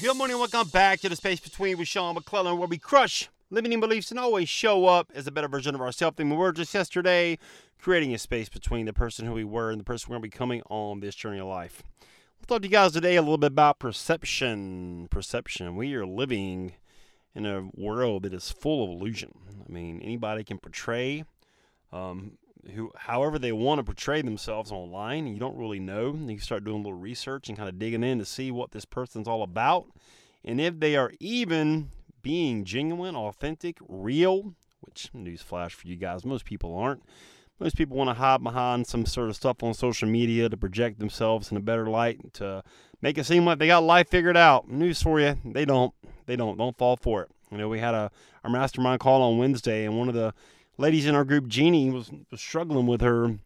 Good morning, welcome back to the Space Between with Sean McClellan, where we crush limiting beliefs and always show up as a better version of ourselves than we were just yesterday, creating a space between the person who we were and the person we're going to be becoming on this journey of life. We'll talk to you guys today a little bit about perception. Perception. We are living in a world that is full of illusion. I mean, anybody can portray um, who, however they want to portray themselves online. You don't really know. You start doing a little research and kind of digging in to see what this person's all about, and if they are even being genuine, authentic, real. Which newsflash for you guys, most people aren't. Most people want to hide behind some sort of stuff on social media to project themselves in a better light, to make it seem like they got life figured out. News for you, they don't. They don't. Don't fall for it. You know, we had a our mastermind call on Wednesday, and one of the ladies in our group, Jeannie, was, was struggling with her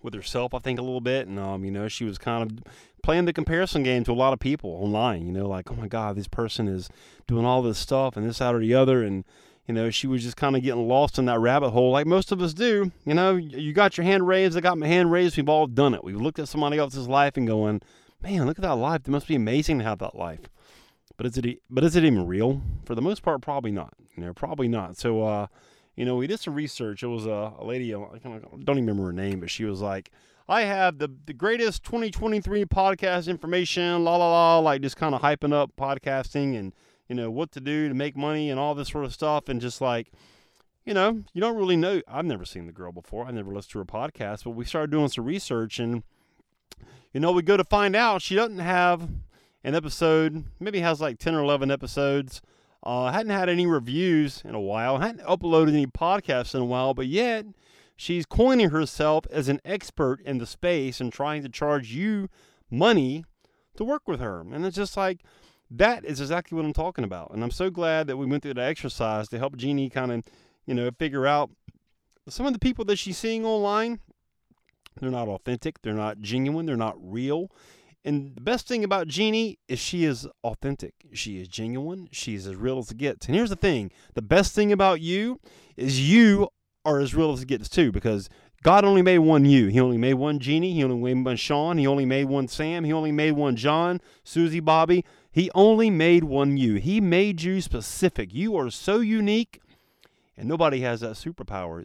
with herself, I think, a little bit, and um, you know, she was kind of playing the comparison game to a lot of people online. You know, like, oh my God, this person is doing all this stuff and this, that, or the other, and you know, she was just kind of getting lost in that rabbit hole, like most of us do. You know, you got your hand raised, I got my hand raised. We've all done it. We've looked at somebody else's life and going, man, look at that life. It must be amazing to have that life. But is it, but is it even real? For the most part, probably not. You know, probably not. So, uh, you know, we did some research. It was a, a lady, I don't even remember her name, but she was like, I have the, the greatest 2023 podcast information, la la la, like just kind of hyping up podcasting and, you know, what to do to make money and all this sort of stuff. And just like, you know, you don't really know. I've never seen the girl before. I never listened to her podcast, but we started doing some research and, you know, we go to find out she doesn't have an episode, maybe has like 10 or 11 episodes. Uh, hadn't had any reviews in a while, hadn't uploaded any podcasts in a while, but yet she's coining herself as an expert in the space and trying to charge you money to work with her. And it's just like, that is exactly what I'm talking about. And I'm so glad that we went through that exercise to help Jeannie kind of, you know, figure out some of the people that she's seeing online. They're not authentic. They're not genuine. They're not real. And the best thing about Jeannie is she is authentic. She is genuine. She's as real as it gets. And here's the thing the best thing about you is you are as real as it gets too, because God only made one you. He only made one Jeannie. He only made one Sean. He only made one Sam. He only made one John, Susie, Bobby. He only made one you. He made you specific. You are so unique, and nobody has that superpower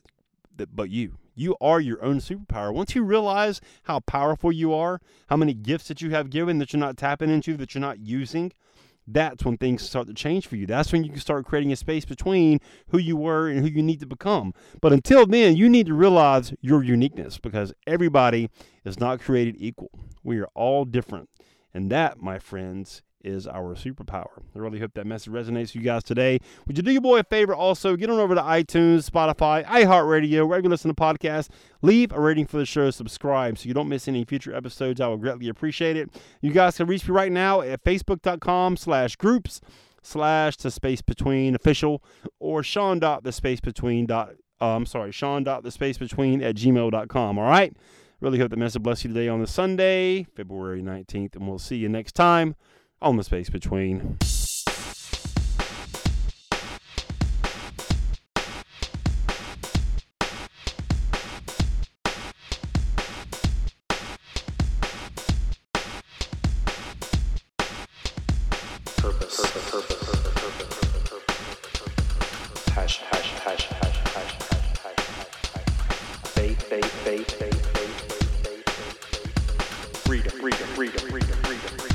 but you. You are your own superpower. Once you realize how powerful you are, how many gifts that you have given that you're not tapping into, that you're not using, that's when things start to change for you. That's when you can start creating a space between who you were and who you need to become. But until then, you need to realize your uniqueness because everybody is not created equal. We are all different. And that, my friends, is our superpower. I really hope that message resonates with you guys today. Would you do your boy a favor also? Get on over to iTunes, Spotify, iHeartRadio, wherever you listen to podcasts. Leave a rating for the show, subscribe so you don't miss any future episodes. I would greatly appreciate it. You guys can reach me right now at facebook.com slash groups slash the space between official or Sean dot the space between dot uh, I'm sorry, Sean dot the space between at gmail.com. All right. Really hope the message bless you today on the Sunday, February 19th, and we'll see you next time on the space between. Freedom, freedom, freedom, freedom, freedom, freedom.